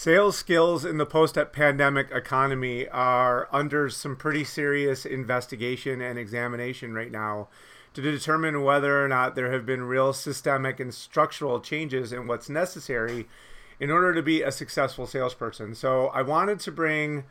Sales skills in the post pandemic economy are under some pretty serious investigation and examination right now to determine whether or not there have been real systemic and structural changes in what's necessary in order to be a successful salesperson. So I wanted to bring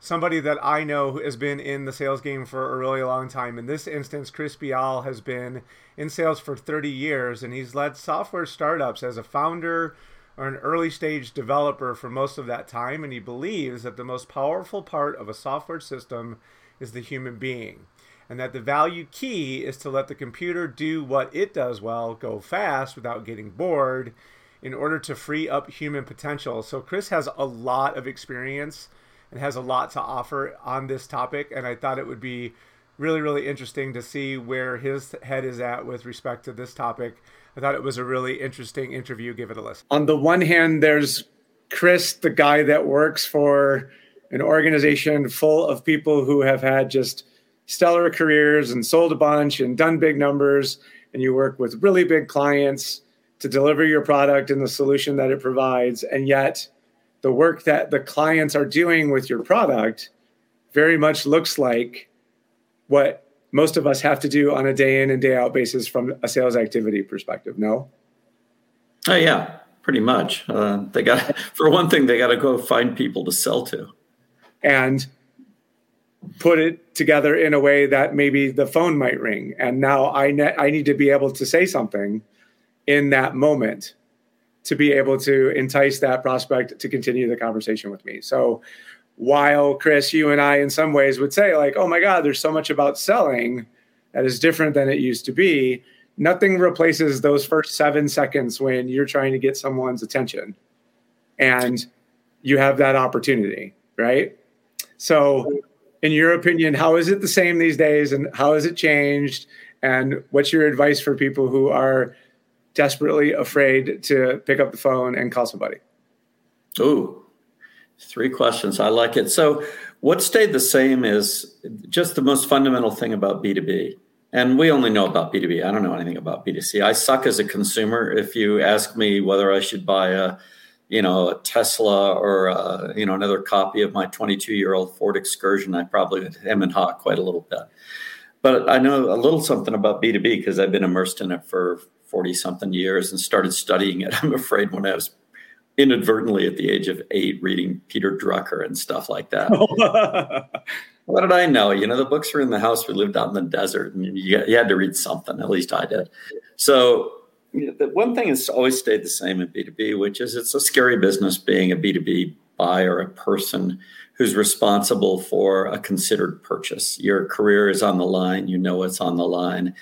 somebody that I know who has been in the sales game for a really long time. In this instance, Chris Beal has been in sales for 30 years and he's led software startups as a founder or an early stage developer for most of that time. And he believes that the most powerful part of a software system is the human being and that the value key is to let the computer do what it does well, go fast without getting bored, in order to free up human potential. So, Chris has a lot of experience and has a lot to offer on this topic, and I thought it would be really, really interesting to see where his head is at with respect to this topic. I thought it was a really interesting interview. Give it a listen. On the one hand, there's Chris, the guy that works for an organization full of people who have had just stellar careers and sold a bunch and done big numbers, and you work with really big clients to deliver your product and the solution that it provides. And yet, the work that the clients are doing with your product very much looks like what most of us have to do on a day in and day out basis from a sales activity perspective. No? Oh, yeah, pretty much. Uh, they got, for one thing, they got to go find people to sell to. And put it together in a way that maybe the phone might ring and now I ne- I need to be able to say something in that moment to be able to entice that prospect to continue the conversation with me. So while Chris you and I in some ways would say like oh my god there's so much about selling that is different than it used to be nothing replaces those first 7 seconds when you're trying to get someone's attention and you have that opportunity right so in your opinion, how is it the same these days and how has it changed? And what's your advice for people who are desperately afraid to pick up the phone and call somebody? Oh, three questions. I like it. So, what stayed the same is just the most fundamental thing about B2B. And we only know about B2B. I don't know anything about B2C. I suck as a consumer. If you ask me whether I should buy a you know, a Tesla or uh, you know another copy of my 22 year old Ford Excursion, I probably would hem and haw quite a little bit. But I know a little something about B2B because I've been immersed in it for 40 something years and started studying it. I'm afraid when I was inadvertently at the age of eight reading Peter Drucker and stuff like that. what did I know? You know, the books were in the house. We lived out in the desert and you, you had to read something. At least I did. So you know, the one thing has always stayed the same in B2B, which is it's a scary business being a B2B buyer, a person who's responsible for a considered purchase. Your career is on the line, you know it's on the line.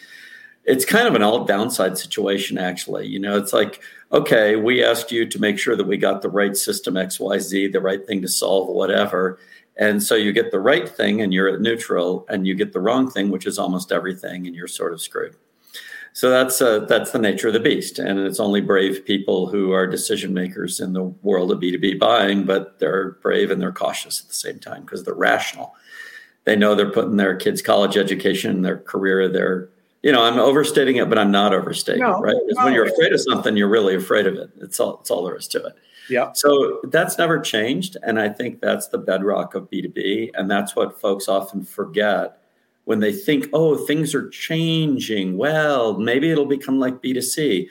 it's kind of an all downside situation, actually. You know, it's like, okay, we asked you to make sure that we got the right system XYZ, the right thing to solve, whatever. And so you get the right thing and you're at neutral, and you get the wrong thing, which is almost everything, and you're sort of screwed. So that's uh, that's the nature of the beast, and it's only brave people who are decision makers in the world of B two B buying, but they're brave and they're cautious at the same time because they're rational. They know they're putting their kids' college education, their career, their you know, I'm overstating it, but I'm not overstating no, it, right? No, when you're afraid of something, you're really afraid of it. It's all it's all there is to it. Yeah. So that's never changed. And I think that's the bedrock of B2B. And that's what folks often forget when they think, oh, things are changing. Well, maybe it'll become like B2C.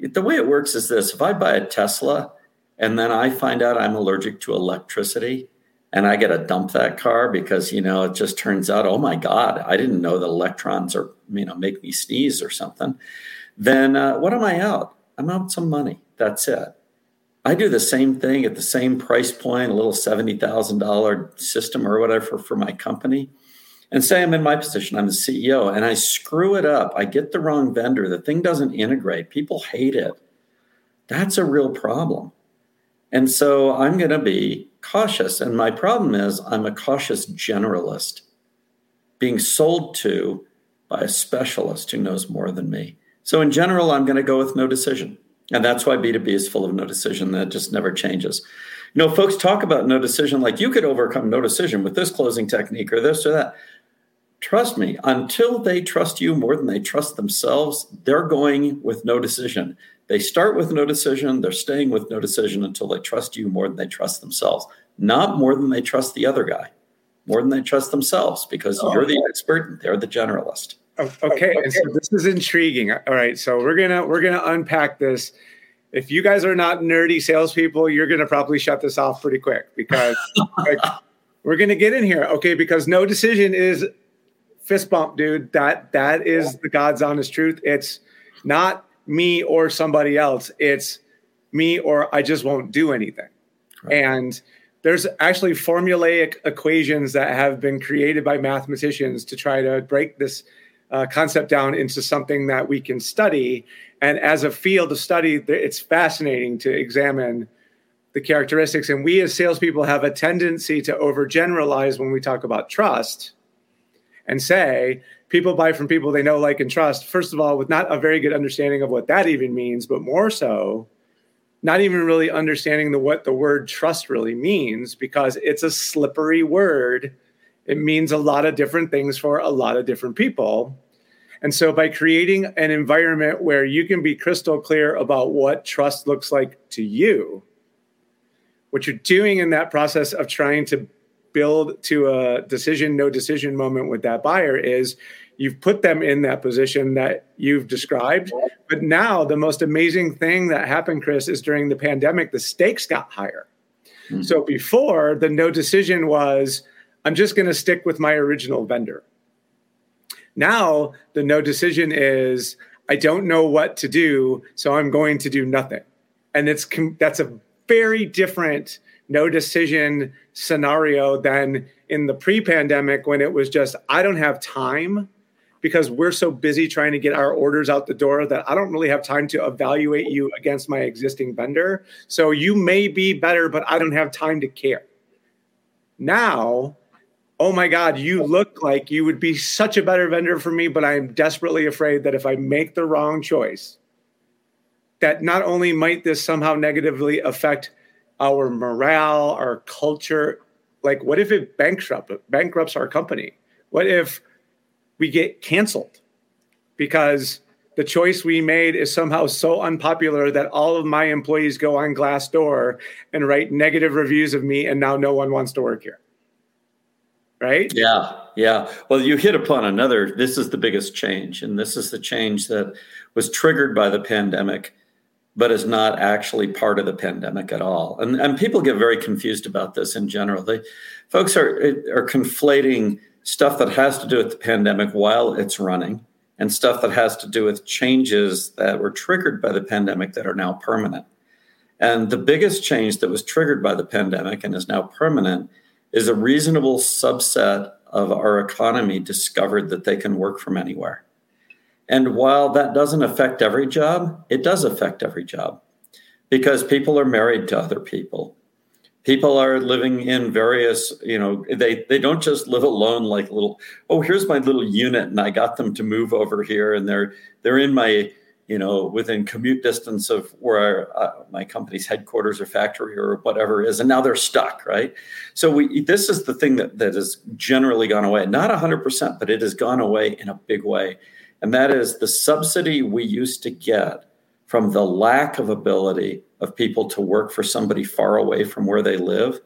The way it works is this if I buy a Tesla and then I find out I'm allergic to electricity, and I get to dump that car because you know it just turns out, oh my God, I didn't know that electrons are you know make me sneeze or something. Then uh, what am I out? I'm out some money. That's it. I do the same thing at the same price point, a little seventy thousand dollar system or whatever for my company. And say I'm in my position, I'm the CEO, and I screw it up. I get the wrong vendor. The thing doesn't integrate. People hate it. That's a real problem. And so I'm going to be cautious. And my problem is I'm a cautious generalist being sold to by a specialist who knows more than me. So in general, I'm going to go with no decision. And that's why B2B is full of no decision that just never changes. You know, folks talk about no decision like you could overcome no decision with this closing technique or this or that. Trust me, until they trust you more than they trust themselves, they're going with no decision. They start with no decision, they're staying with no decision until they trust you more than they trust themselves. Not more than they trust the other guy, more than they trust themselves because oh. you're the oh. expert and they're the generalist. Okay, and so this is intriguing. All right, so we're gonna we're gonna unpack this. If you guys are not nerdy salespeople, you're gonna probably shut this off pretty quick because like, we're gonna get in here. Okay, because no decision is fist bump, dude. That that is the God's honest truth. It's not me or somebody else. It's me or I just won't do anything. Right. And there's actually formulaic equations that have been created by mathematicians to try to break this uh, concept down into something that we can study. And as a field of study, it's fascinating to examine the characteristics. And we as salespeople have a tendency to overgeneralize when we talk about trust and say people buy from people they know, like, and trust, first of all, with not a very good understanding of what that even means, but more so, not even really understanding the what the word trust really means because it's a slippery word. It means a lot of different things for a lot of different people. And so by creating an environment where you can be crystal clear about what trust looks like to you, what you're doing in that process of trying to build to a decision no decision moment with that buyer is you've put them in that position that you've described. But now the most amazing thing that happened chris is during the pandemic the stakes got higher. Mm-hmm. so before the no decision was i'm just going to stick with my original vendor. Now the no decision is i don't know what to do so i'm going to do nothing. And it's that's a very different no decision scenario than in the pre pandemic when it was just, I don't have time because we're so busy trying to get our orders out the door that I don't really have time to evaluate you against my existing vendor. So you may be better, but I don't have time to care. Now, oh my God, you look like you would be such a better vendor for me, but I'm desperately afraid that if I make the wrong choice, that not only might this somehow negatively affect our morale, our culture. Like, what if it bankrupt bankrupts our company? What if we get canceled because the choice we made is somehow so unpopular that all of my employees go on Glassdoor and write negative reviews of me, and now no one wants to work here. Right? Yeah, yeah. Well, you hit upon another. This is the biggest change, and this is the change that was triggered by the pandemic but is not actually part of the pandemic at all. And, and people get very confused about this in general. They, folks are, are conflating stuff that has to do with the pandemic while it's running and stuff that has to do with changes that were triggered by the pandemic that are now permanent. And the biggest change that was triggered by the pandemic and is now permanent is a reasonable subset of our economy discovered that they can work from anywhere. And while that doesn't affect every job, it does affect every job because people are married to other people. People are living in various, you know, they, they don't just live alone like little, oh, here's my little unit and I got them to move over here and they're they're in my you know, within commute distance of where uh, my company's headquarters or factory or whatever is, and now they're stuck, right? So we this is the thing that that has generally gone away, not hundred percent, but it has gone away in a big way, and that is the subsidy we used to get from the lack of ability of people to work for somebody far away from where they live,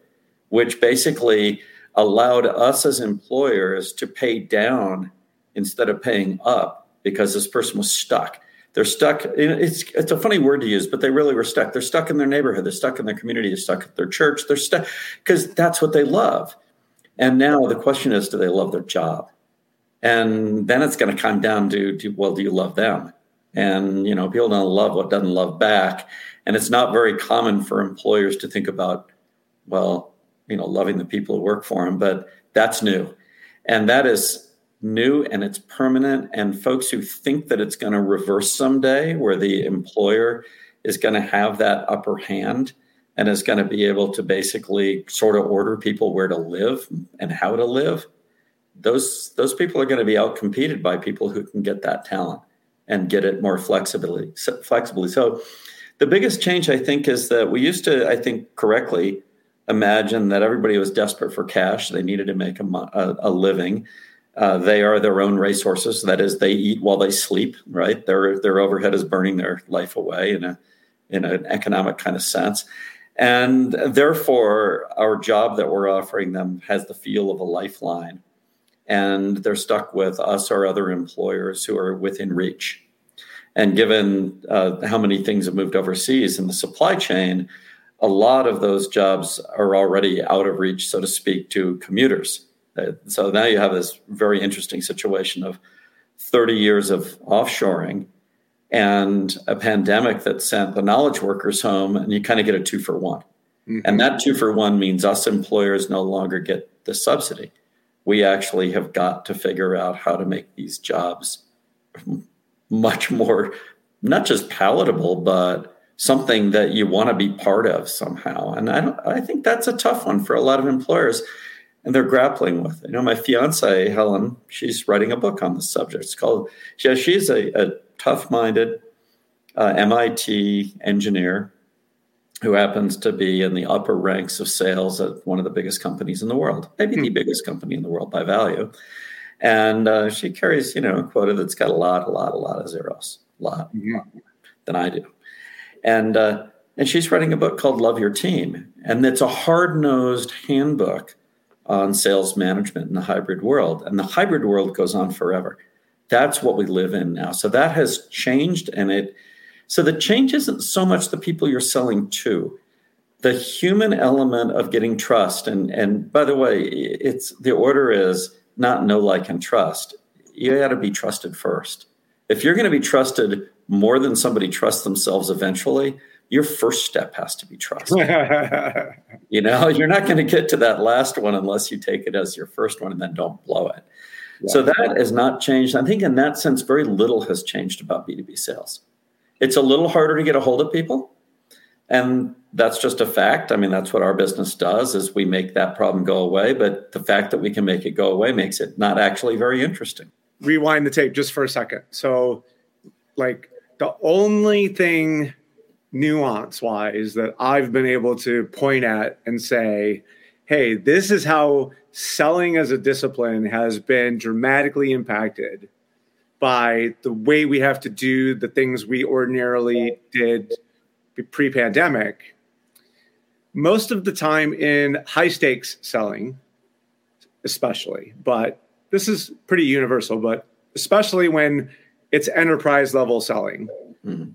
which basically allowed us as employers to pay down instead of paying up because this person was stuck they're stuck. It's it's a funny word to use, but they really were stuck. They're stuck in their neighborhood. They're stuck in their community. They're stuck at their church. They're stuck because that's what they love. And now the question is, do they love their job? And then it's going to come down to, to, well, do you love them? And you know, people don't love what doesn't love back. And it's not very common for employers to think about, well, you know, loving the people who work for them. But that's new, and that is new and it's permanent and folks who think that it's going to reverse someday where the employer is going to have that upper hand and is going to be able to basically sort of order people where to live and how to live those those people are going to be outcompeted by people who can get that talent and get it more flexibly flexibly. So the biggest change i think is that we used to i think correctly imagine that everybody was desperate for cash. They needed to make a, a, a living. Uh, they are their own racehorses. That is, they eat while they sleep. Right, their their overhead is burning their life away in a in an economic kind of sense, and therefore our job that we're offering them has the feel of a lifeline, and they're stuck with us or other employers who are within reach. And given uh, how many things have moved overseas in the supply chain, a lot of those jobs are already out of reach, so to speak, to commuters so now you have this very interesting situation of 30 years of offshoring and a pandemic that sent the knowledge workers home, and you kind of get a two for one. Mm-hmm. And that two for one means us employers no longer get the subsidy. We actually have got to figure out how to make these jobs much more, not just palatable, but something that you want to be part of somehow. And I, I think that's a tough one for a lot of employers and they're grappling with it. You know, my fiance Helen, she's writing a book on the subject. It's called. Yeah, she's a, a tough-minded uh, MIT engineer who happens to be in the upper ranks of sales at one of the biggest companies in the world, maybe the hmm. biggest company in the world by value. And uh, she carries, you know, a quota that's got a lot, a lot, a lot of zeros, a lot, mm-hmm. lot than I do. And uh, and she's writing a book called Love Your Team, and it's a hard-nosed handbook on sales management in the hybrid world. And the hybrid world goes on forever. That's what we live in now. So that has changed. And it, so the change isn't so much the people you're selling to, the human element of getting trust. And, and by the way, it's the order is not know, like, and trust. You got to be trusted first. If you're going to be trusted more than somebody trusts themselves eventually, your first step has to be trust. you know, you're not going to get to that last one unless you take it as your first one and then don't blow it. Yeah. So that has not changed. I think in that sense, very little has changed about B2B sales. It's a little harder to get a hold of people. And that's just a fact. I mean, that's what our business does is we make that problem go away. But the fact that we can make it go away makes it not actually very interesting. Rewind the tape just for a second. So like the only thing nuance wise that I've been able to point at and say, hey, this is how selling as a discipline has been dramatically impacted by the way we have to do the things we ordinarily did pre pandemic. Most of the time in high stakes selling, especially, but this is pretty universal, but especially when it's enterprise level selling. Mm-hmm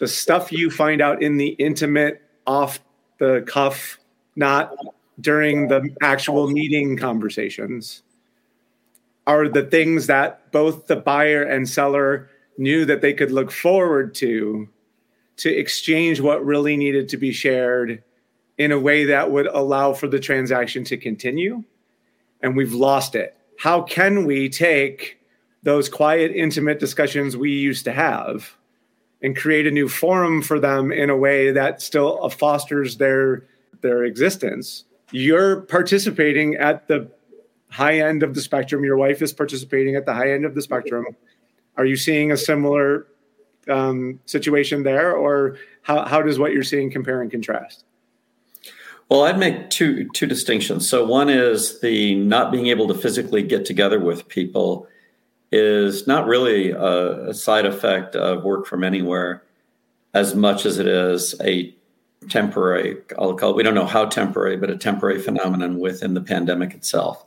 the stuff you find out in the intimate, off the cuff, not during the actual meeting conversations, are the things that both the buyer and seller knew that they could look forward to to exchange what really needed to be shared in a way that would allow for the transaction to continue. And we've lost it. How can we take those quiet, intimate discussions we used to have and create a new forum for them in a way that still fosters their their existence. You're participating at the high end of the spectrum. Your wife is participating at the high end of the spectrum. Are you seeing a similar um, situation there, or how, how does what you're seeing compare and contrast? Well, I'd make two two distinctions. So one is the not being able to physically get together with people is not really a, a side effect of work from anywhere as much as it is a temporary, I'll call it, we don't know how temporary, but a temporary phenomenon within the pandemic itself.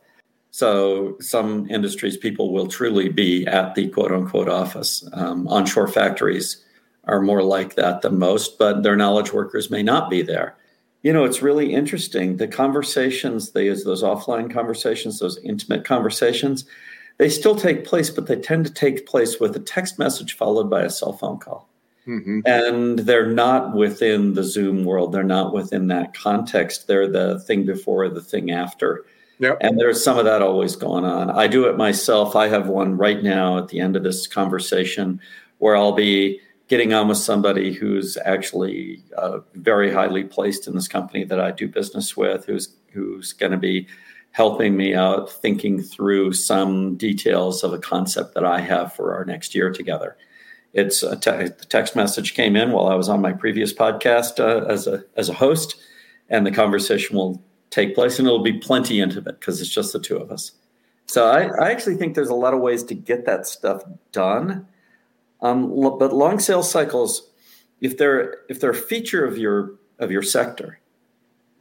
So, some industries, people will truly be at the quote unquote office. Um, onshore factories are more like that than most, but their knowledge workers may not be there. You know, it's really interesting. The conversations, they use those offline conversations, those intimate conversations, they still take place, but they tend to take place with a text message followed by a cell phone call. Mm-hmm. And they're not within the Zoom world. They're not within that context. They're the thing before, the thing after. Yep. And there's some of that always going on. I do it myself. I have one right now at the end of this conversation where I'll be getting on with somebody who's actually uh, very highly placed in this company that I do business with, who's who's going to be helping me out thinking through some details of a concept that I have for our next year together. It's a te- the text message came in while I was on my previous podcast uh, as a as a host, and the conversation will take place, and it'll be plenty intimate because it's just the two of us. So I, I, actually think there's a lot of ways to get that stuff done. Um, but long sales cycles, if they're if they're a feature of your of your sector,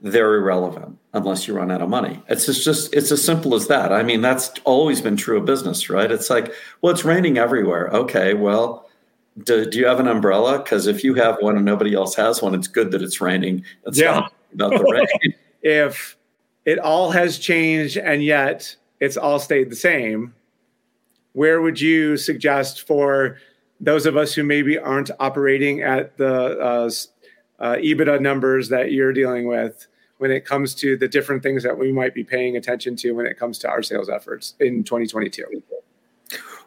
they're irrelevant unless you run out of money. It's just, just it's as simple as that. I mean, that's always been true of business, right? It's like, well, it's raining everywhere. Okay, well, do, do you have an umbrella? Because if you have one and nobody else has one, it's good that it's raining. It's yeah. about the rain. if it all has changed and yet it's all stayed the same, where would you suggest for those of us who maybe aren't operating at the uh, uh, EBITDA numbers that you're dealing with when it comes to the different things that we might be paying attention to when it comes to our sales efforts in 2022?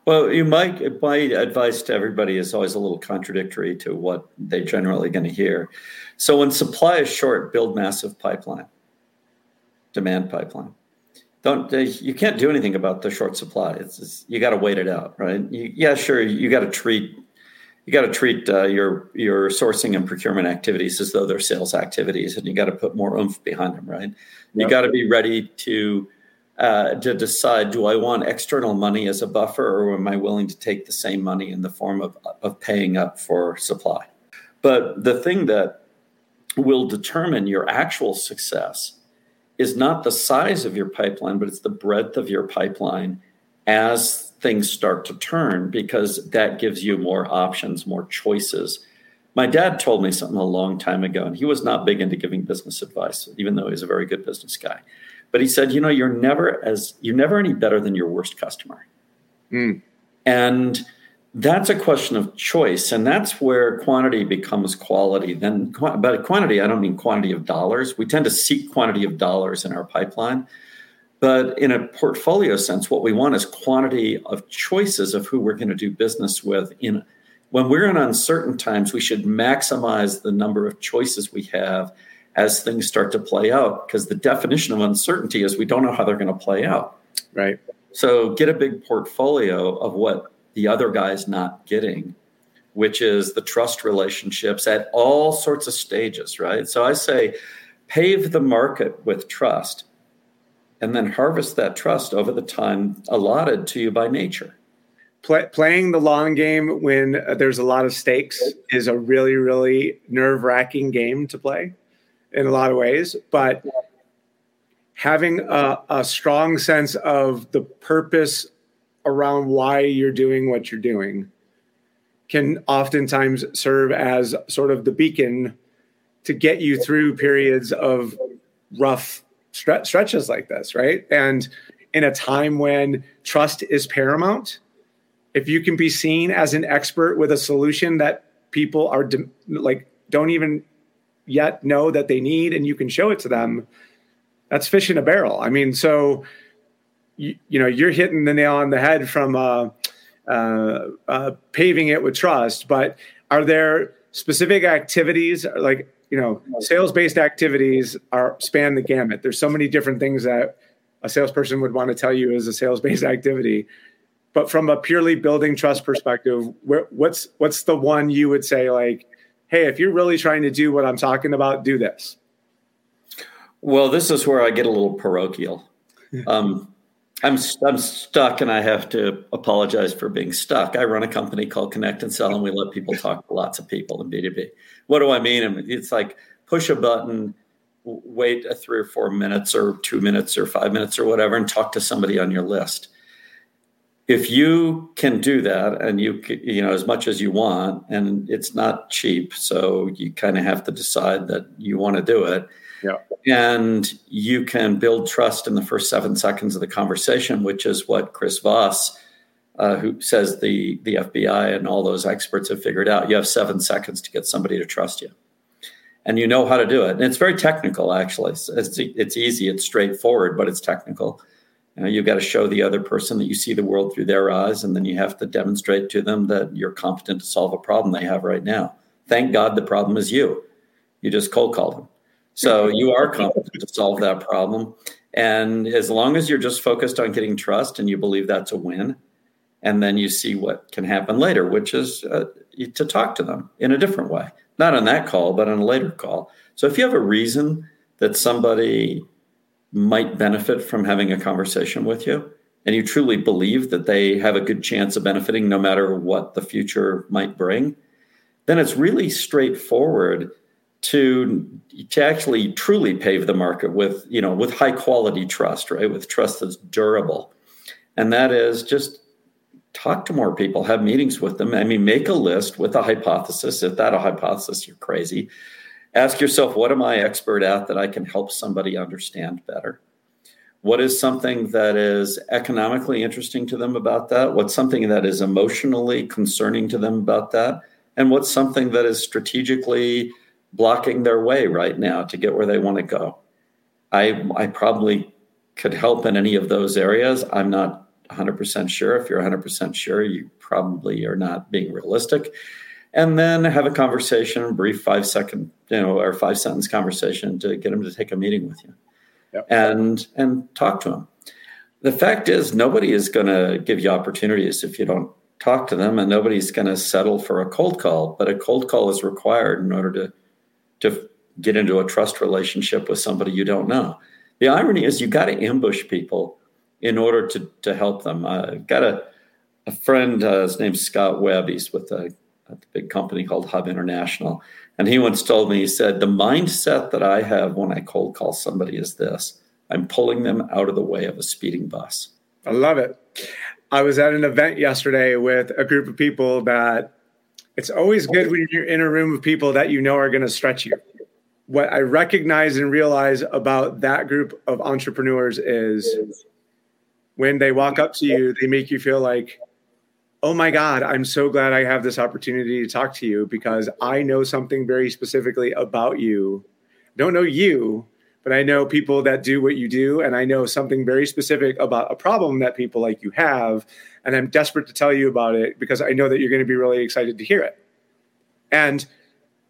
Well, you might my advice to everybody is always a little contradictory to what they're generally going to hear. So when supply is short, build massive pipeline demand pipeline. Don't you can't do anything about the short supply. It's, it's you got to wait it out, right? You, yeah, sure. You got to treat you got to treat uh, your your sourcing and procurement activities as though they're sales activities, and you got to put more oomph behind them, right? You got to be ready to uh, to decide: Do I want external money as a buffer, or am I willing to take the same money in the form of of paying up for supply? But the thing that will determine your actual success is not the size of your pipeline, but it's the breadth of your pipeline as things start to turn, because that gives you more options, more choices. My dad told me something a long time ago, and he was not big into giving business advice, even though he's a very good business guy. But he said, you know, you're never as you're never any better than your worst customer. Mm. And that's a question of choice and that's where quantity becomes quality. Then by quantity i don't mean quantity of dollars. We tend to seek quantity of dollars in our pipeline. But in a portfolio sense what we want is quantity of choices of who we're going to do business with. In when we're in uncertain times we should maximize the number of choices we have as things start to play out because the definition of uncertainty is we don't know how they're going to play out. Right. So get a big portfolio of what the other guy's not getting, which is the trust relationships at all sorts of stages, right? So I say pave the market with trust and then harvest that trust over the time allotted to you by nature. Play, playing the long game when there's a lot of stakes is a really, really nerve wracking game to play in a lot of ways. But having a, a strong sense of the purpose around why you're doing what you're doing can oftentimes serve as sort of the beacon to get you through periods of rough stre- stretches like this, right? And in a time when trust is paramount, if you can be seen as an expert with a solution that people are de- like don't even yet know that they need and you can show it to them, that's fish in a barrel. I mean, so you, you know you're hitting the nail on the head from uh, uh, uh, paving it with trust. But are there specific activities like you know sales based activities are span the gamut? There's so many different things that a salesperson would want to tell you as a sales based activity. But from a purely building trust perspective, what's what's the one you would say like, hey, if you're really trying to do what I'm talking about, do this. Well, this is where I get a little parochial. Um, I'm I'm stuck, and I have to apologize for being stuck. I run a company called Connect and Sell, and we let people talk to lots of people in B2B. What do I mean? It's like push a button, wait a three or four minutes, or two minutes, or five minutes, or whatever, and talk to somebody on your list. If you can do that, and you you know as much as you want, and it's not cheap, so you kind of have to decide that you want to do it yeah. And you can build trust in the first seven seconds of the conversation, which is what Chris Voss, uh, who says the, the FBI and all those experts have figured out. You have seven seconds to get somebody to trust you. And you know how to do it. And it's very technical, actually. It's, it's easy, it's straightforward, but it's technical. You know, you've got to show the other person that you see the world through their eyes, and then you have to demonstrate to them that you're competent to solve a problem they have right now. Thank God the problem is you. You just cold call them. So you are competent to solve that problem. And as long as you're just focused on getting trust and you believe that's a win, and then you see what can happen later, which is uh, to talk to them in a different way, not on that call, but on a later call. So if you have a reason that somebody might benefit from having a conversation with you, and you truly believe that they have a good chance of benefiting no matter what the future might bring, then it's really straightforward to to actually truly pave the market with you know with high quality trust right? With trust that's durable. And that is just talk to more people have meetings with them. I mean make a list with a hypothesis. If that a hypothesis you're crazy. Ask yourself what am i expert at that i can help somebody understand better? What is something that is economically interesting to them about that? What's something that is emotionally concerning to them about that? And what's something that is strategically blocking their way right now to get where they want to go. I I probably could help in any of those areas. I'm not 100% sure. If you're 100% sure, you probably are not being realistic. And then have a conversation, brief five second, you know, or five sentence conversation to get them to take a meeting with you, yep. and and talk to them. The fact is, nobody is going to give you opportunities if you don't talk to them, and nobody's going to settle for a cold call. But a cold call is required in order to to get into a trust relationship with somebody you don't know. The irony is you got to ambush people in order to to help them. I've got a a friend, uh, his name's Scott Webb. He's with a, a, big company called Hub International, and he once told me he said the mindset that I have when I cold call somebody is this: I'm pulling them out of the way of a speeding bus. I love it. I was at an event yesterday with a group of people that it's always good when you're in a room of people that you know are going to stretch you. What I recognize and realize about that group of entrepreneurs is when they walk up to you, they make you feel like, oh my God, I'm so glad I have this opportunity to talk to you because I know something very specifically about you. Don't know you, but I know people that do what you do, and I know something very specific about a problem that people like you have. And I'm desperate to tell you about it because I know that you're going to be really excited to hear it. And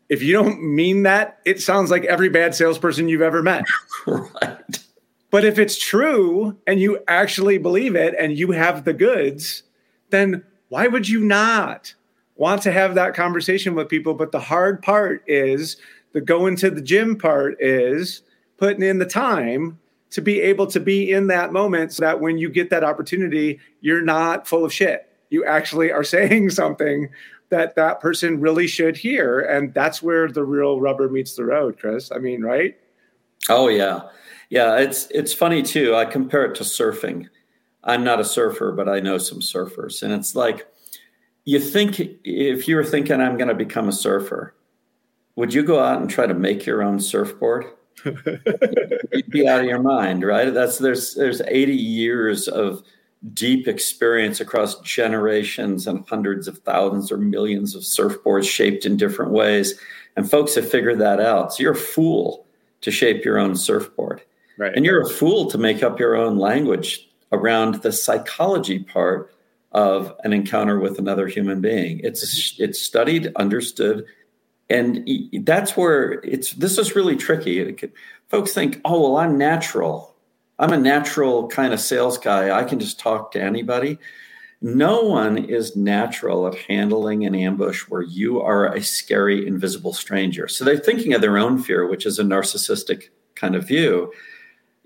if you don't mean that, it sounds like every bad salesperson you've ever met. right. But if it's true and you actually believe it and you have the goods, then why would you not want to have that conversation with people? But the hard part is the going to the gym part is putting in the time to be able to be in that moment so that when you get that opportunity, you're not full of shit. You actually are saying something that that person really should hear. And that's where the real rubber meets the road, Chris. I mean, right? Oh, yeah. Yeah, it's it's funny too. I compare it to surfing. I'm not a surfer, but I know some surfers. And it's like you think if you were thinking I'm going to become a surfer, would you go out and try to make your own surfboard? You'd be out of your mind, right? That's there's there's 80 years of deep experience across generations and hundreds of thousands or millions of surfboards shaped in different ways. And folks have figured that out. So you're a fool to shape your own surfboard. Right. And you're a fool to make up your own language around the psychology part of an encounter with another human being. It's it's studied, understood, and that's where it's. This is really tricky. Folks think, "Oh, well, I'm natural. I'm a natural kind of sales guy. I can just talk to anybody." No one is natural at handling an ambush where you are a scary, invisible stranger. So they're thinking of their own fear, which is a narcissistic kind of view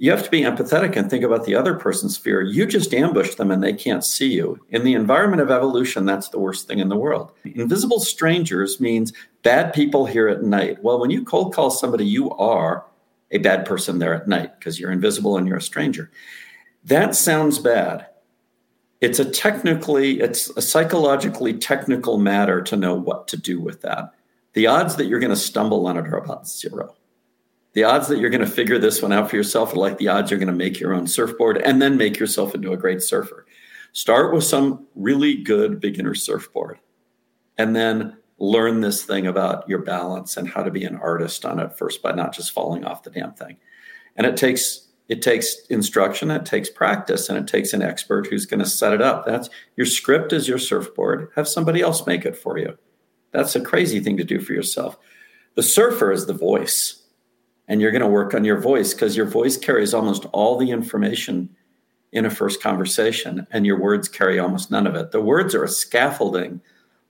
you have to be empathetic and think about the other person's fear. You just ambush them and they can't see you. In the environment of evolution, that's the worst thing in the world. Invisible strangers means bad people here at night. Well, when you cold call somebody, you are a bad person there at night because you're invisible and you're a stranger. That sounds bad. It's a technically, it's a psychologically technical matter to know what to do with that. The odds that you're going to stumble on it are about zero the odds that you're going to figure this one out for yourself are like the odds you're going to make your own surfboard and then make yourself into a great surfer. Start with some really good beginner surfboard and then learn this thing about your balance and how to be an artist on it first by not just falling off the damn thing. And it takes it takes instruction, it takes practice, and it takes an expert who's going to set it up. That's your script is your surfboard. Have somebody else make it for you. That's a crazy thing to do for yourself. The surfer is the voice and you're going to work on your voice because your voice carries almost all the information in a first conversation and your words carry almost none of it. The words are a scaffolding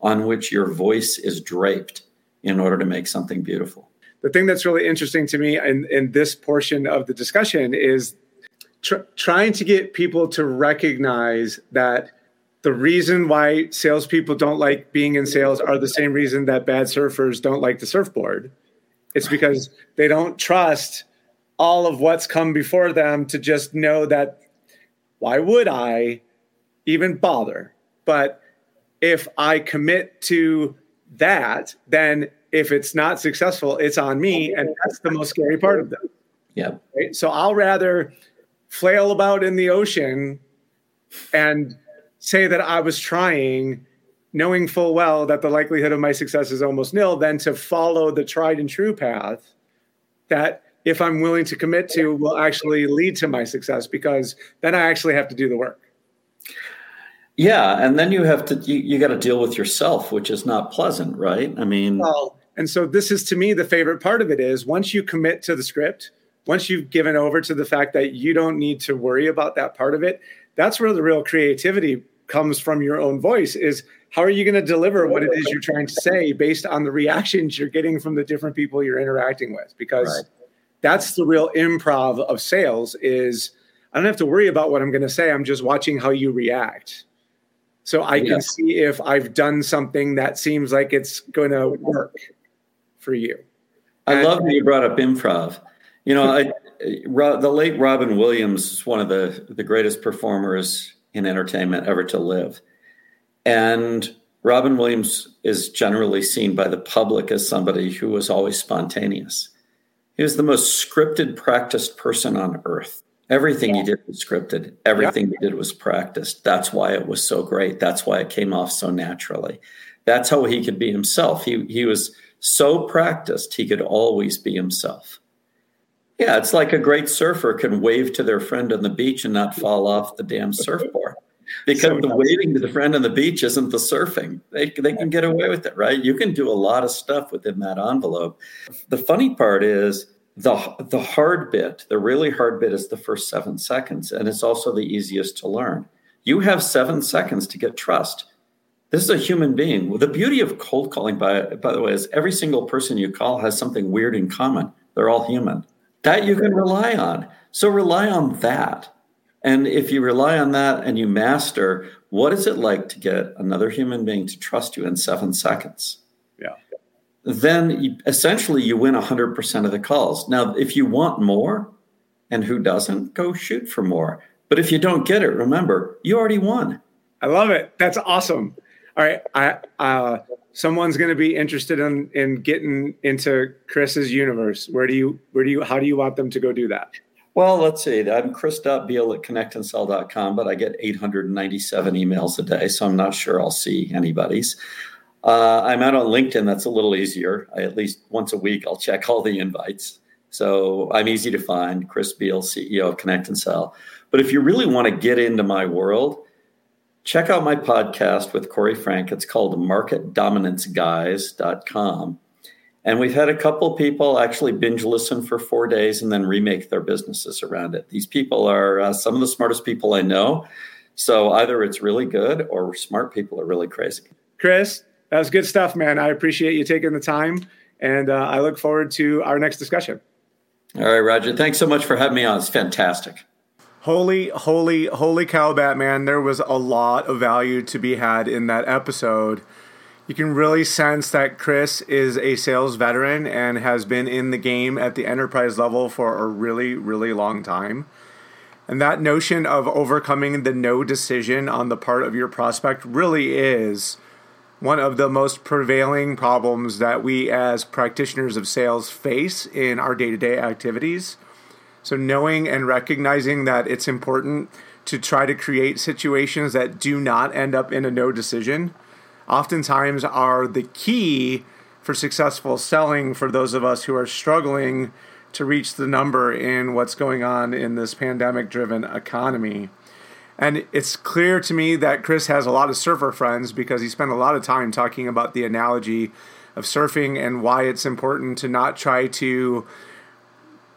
on which your voice is draped in order to make something beautiful. The thing that's really interesting to me in, in this portion of the discussion is tr- trying to get people to recognize that the reason why salespeople don't like being in sales are the same reason that bad surfers don't like the surfboard it's because they don't trust all of what's come before them to just know that why would I even bother? But if I commit to that, then if it's not successful, it's on me. And that's the most scary part of them. Yeah. Right? So I'll rather flail about in the ocean and say that I was trying knowing full well that the likelihood of my success is almost nil, than to follow the tried and true path that if I'm willing to commit to will actually lead to my success because then I actually have to do the work. Yeah, and then you have to you, you got to deal with yourself, which is not pleasant, right? I mean, well, and so this is to me the favorite part of it is once you commit to the script, once you've given over to the fact that you don't need to worry about that part of it, that's where the real creativity comes from your own voice is how are you going to deliver what it is you're trying to say based on the reactions you're getting from the different people you're interacting with? Because right. that's the real improv of sales is i don't have to worry about what i'm going to say i'm just watching how you react. So i can see if i've done something that seems like it's going to work for you. I and, love that you brought up improv. You know I, the late robin williams is one of the, the greatest performers in entertainment ever to live and Robin Williams is generally seen by the public as somebody who was always spontaneous. He was the most scripted, practiced person on earth. Everything yeah. he did was scripted. Everything yeah. he did was practiced. That's why it was so great. That's why it came off so naturally. That's how he could be himself. He he was so practiced he could always be himself. Yeah, it's like a great surfer can wave to their friend on the beach and not fall off the damn surfboard because so the nice. waving to the friend on the beach isn't the surfing. They, they can get away with it, right? You can do a lot of stuff within that envelope. The funny part is the the hard bit, the really hard bit is the first seven seconds, and it's also the easiest to learn. You have seven seconds to get trust. This is a human being. The beauty of cold calling, by, by the way, is every single person you call has something weird in common. They're all human. That you can rely on. So rely on that and if you rely on that and you master, what is it like to get another human being to trust you in seven seconds? Yeah. Then you, essentially you win 100% of the calls. Now, if you want more, and who doesn't, go shoot for more. But if you don't get it, remember, you already won. I love it. That's awesome. All right. I, uh, someone's going to be interested in, in getting into Chris's universe. Where do you, where do you, how do you want them to go do that? Well, let's see. I'm chris.beal at connectandsell.com, but I get 897 emails a day, so I'm not sure I'll see anybody's. Uh, I'm out on LinkedIn. That's a little easier. I, at least once a week, I'll check all the invites. So I'm easy to find. Chris Beal, CEO of Connect and Sell. But if you really want to get into my world, check out my podcast with Corey Frank. It's called marketdominanceguys.com. And we've had a couple people actually binge listen for four days and then remake their businesses around it. These people are uh, some of the smartest people I know. So either it's really good or smart people are really crazy. Chris, that was good stuff, man. I appreciate you taking the time. And uh, I look forward to our next discussion. All right, Roger. Thanks so much for having me on. It's fantastic. Holy, holy, holy cow, Batman. There was a lot of value to be had in that episode. You can really sense that Chris is a sales veteran and has been in the game at the enterprise level for a really, really long time. And that notion of overcoming the no decision on the part of your prospect really is one of the most prevailing problems that we as practitioners of sales face in our day to day activities. So, knowing and recognizing that it's important to try to create situations that do not end up in a no decision, oftentimes are the key for successful selling for those of us who are struggling to reach the number in what's going on in this pandemic driven economy. And it's clear to me that Chris has a lot of surfer friends because he spent a lot of time talking about the analogy of surfing and why it's important to not try to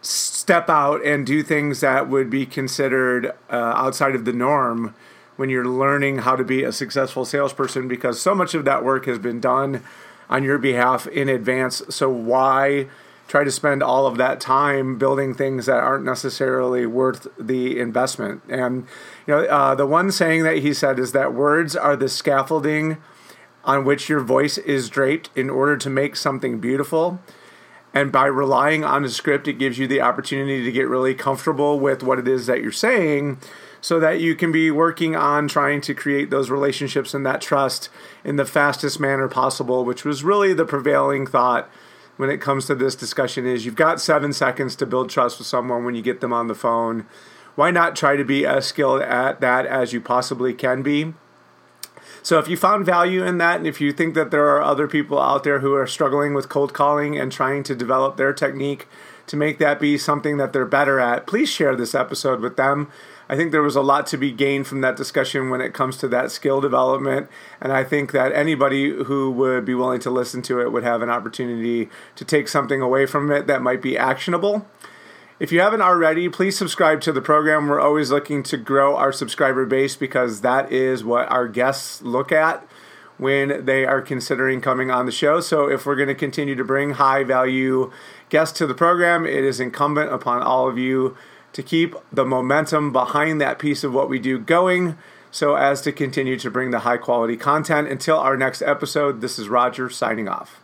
step out and do things that would be considered uh, outside of the norm when you're learning how to be a successful salesperson because so much of that work has been done on your behalf in advance. So why try to spend all of that time building things that aren't necessarily worth the investment? And you know, uh, the one saying that he said is that words are the scaffolding on which your voice is draped in order to make something beautiful. And by relying on a script, it gives you the opportunity to get really comfortable with what it is that you're saying so that you can be working on trying to create those relationships and that trust in the fastest manner possible, which was really the prevailing thought when it comes to this discussion is you've got 7 seconds to build trust with someone when you get them on the phone. Why not try to be as skilled at that as you possibly can be? So if you found value in that, and if you think that there are other people out there who are struggling with cold calling and trying to develop their technique to make that be something that they're better at, please share this episode with them. I think there was a lot to be gained from that discussion when it comes to that skill development. And I think that anybody who would be willing to listen to it would have an opportunity to take something away from it that might be actionable. If you haven't already, please subscribe to the program. We're always looking to grow our subscriber base because that is what our guests look at when they are considering coming on the show. So, if we're going to continue to bring high value guests to the program, it is incumbent upon all of you to keep the momentum behind that piece of what we do going so as to continue to bring the high quality content. Until our next episode, this is Roger signing off.